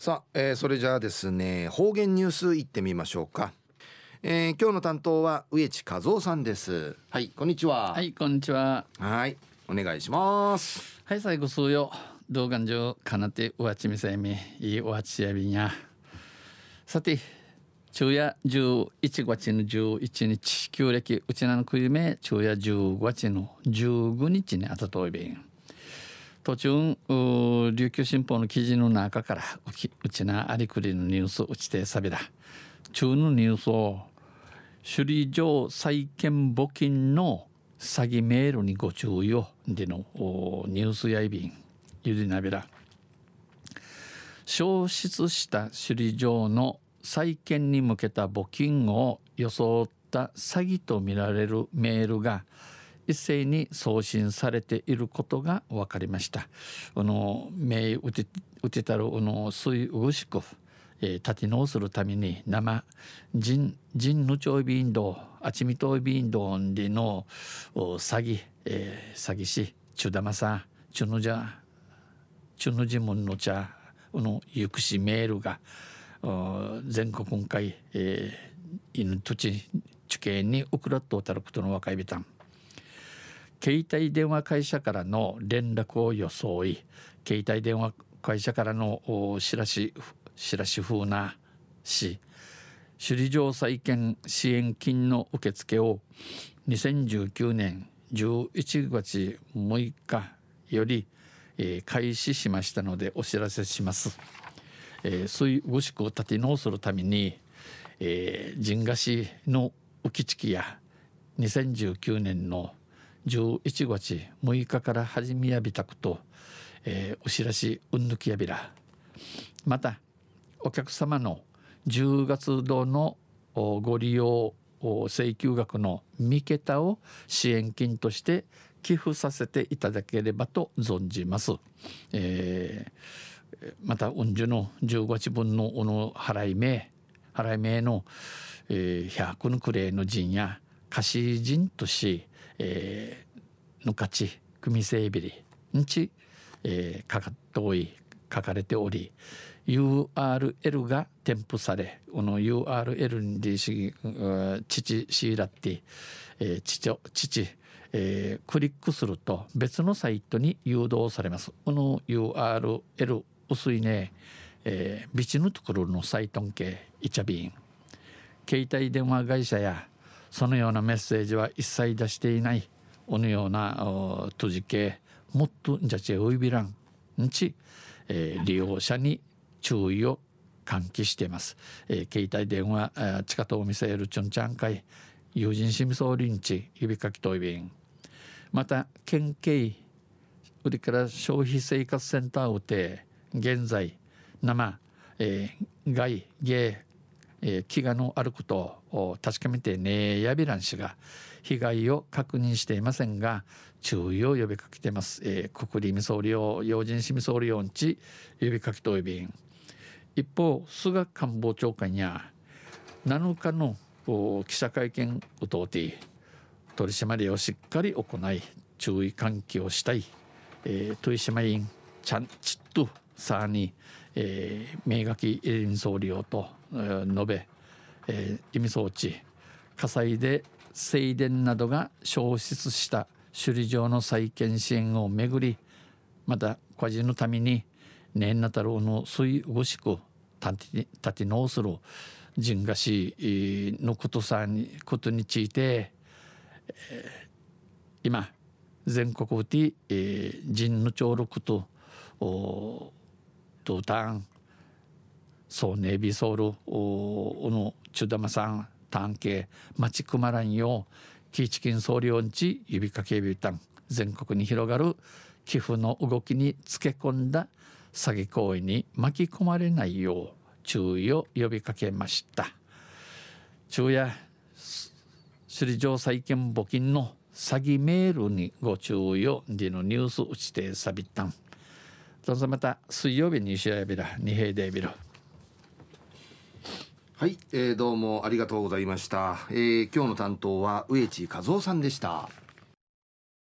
さあ、えー、それじゃあですね方言ニュースいってみましょうか、えー、今日の担当は植地和夫さんです。はいこんにちは。はいこんにちは。はいお願いします。はい最後数よ。動画上かなてうわちみせみいいうわちやびんやさて昼夜11月の11日旧暦うちなのくゆめ昼夜15月の15日にあたといびん途中琉球新報の記事の中からうちなありくりのニュースうちてさびら中のニュースを首里城債権募金の詐欺メールにご注意をでのニュースやいびんゆりなびら。消失した首里城の債権に向けた募金を装った詐欺とみられるメールが一斉に送信されていることが分かりました。あの名打て打てたるあの水うしく、えー、立ち直するために生人人のちょいびんどあちみといびんどんでの詐欺、えー、詐欺師ちゅだまさちゅのじゃちゅのじもんの茶の行くしメールが全国今回、えー、犬土地地形に送らっとたることの若いびたん携帯電話会社からの連絡を装い携帯電話会社からの知らし知らし風なし首里城再建支援金の受付を2019年11月6日より、えー、開始しましたのでお知らせします。えー、水ごしく立て直するために、えー、陣賀市の浮き地きや2019年の11月6日から始めやびたこと、えー、お知らしうんぬきやびらまたお客様の10月度のご利用請求額の3桁を支援金として寄付させていただければと存じます。えー、また運樹の15日分のの払い名払い名の、えー、100のクレーの陣や貸し陣とし、えー、のかち組整備りんち、えー、かかっておい書かれており URL が添付されこの URL にし父シーラッティ、えー、父父、えー、クリックすると別のサイトに誘導されます。この URL 薄いね、えー、ビチヌトクルのサイトン系イチャビン。携帯電話会社やそのようなメッセージは一切出していない。このような閉じ系もっとじゃちウイビランんち、えー、利用者に注意を喚起しています、えー、携帯電話地下と見せるチュンチャン会友人シミソーリンチ指かきといびんまた県警売りから消費生活センターをて現在生、えー、外芸えー、飢餓のあることを確かめてねやびらん氏が被害を確認していませんが注意を呼びかけています、えー、国立総理を要人市民総理んち呼びかけといびん一方菅官房長官や7日の記者会見を通って取締りをしっかり行い注意喚起をしたい、えー、取締員ちゃんちっとさあに、えー、名垣エリン総理をと述べ、えー、意味装置火災で正殿などが消失した首里城の再建支援をめぐりまた個人のために年なたるの水ごしく立て直する人がしのことさにことについて、えー、今全国で、えー、人の協力とおとたんそうネビソールおのチュダマさん探偵待ちくまらんよキーチキン総領地指かけビュータン全国に広がる寄付の動きにつけ込んだ詐欺行為に巻き込まれないよう注意を呼びかけました。昼夜首里城債権募金の詐欺メールにご注意をでのニュース打ちてさびたん。どうぞまた水曜日に試合日だ二平デビルはい、えー、どうもありがとうございました、えー、今日の担当は植地和夫さんでした。